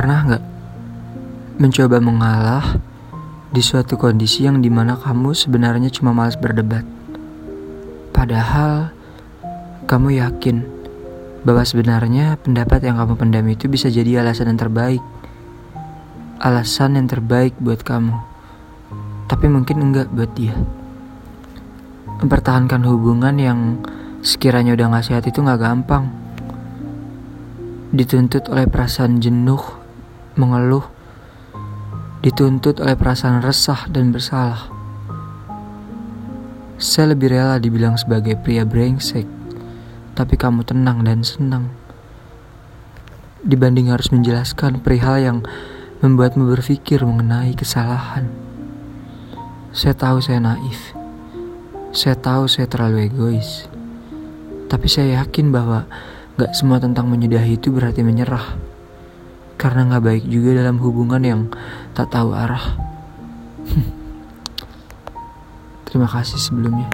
Pernah nggak mencoba mengalah di suatu kondisi yang di mana kamu sebenarnya cuma malas berdebat? Padahal kamu yakin bahwa sebenarnya pendapat yang kamu pendam itu bisa jadi alasan yang terbaik. Alasan yang terbaik buat kamu. Tapi mungkin enggak buat dia. Mempertahankan hubungan yang sekiranya udah gak sehat itu gak gampang. Dituntut oleh perasaan jenuh, mengeluh, dituntut oleh perasaan resah dan bersalah. Saya lebih rela dibilang sebagai pria brengsek, tapi kamu tenang dan senang. Dibanding harus menjelaskan perihal yang membuatmu berpikir mengenai kesalahan. Saya tahu saya naif. Saya tahu saya terlalu egois. Tapi saya yakin bahwa gak semua tentang menyudahi itu berarti menyerah. Karena gak baik juga dalam hubungan yang tak tahu arah. Terima kasih sebelumnya.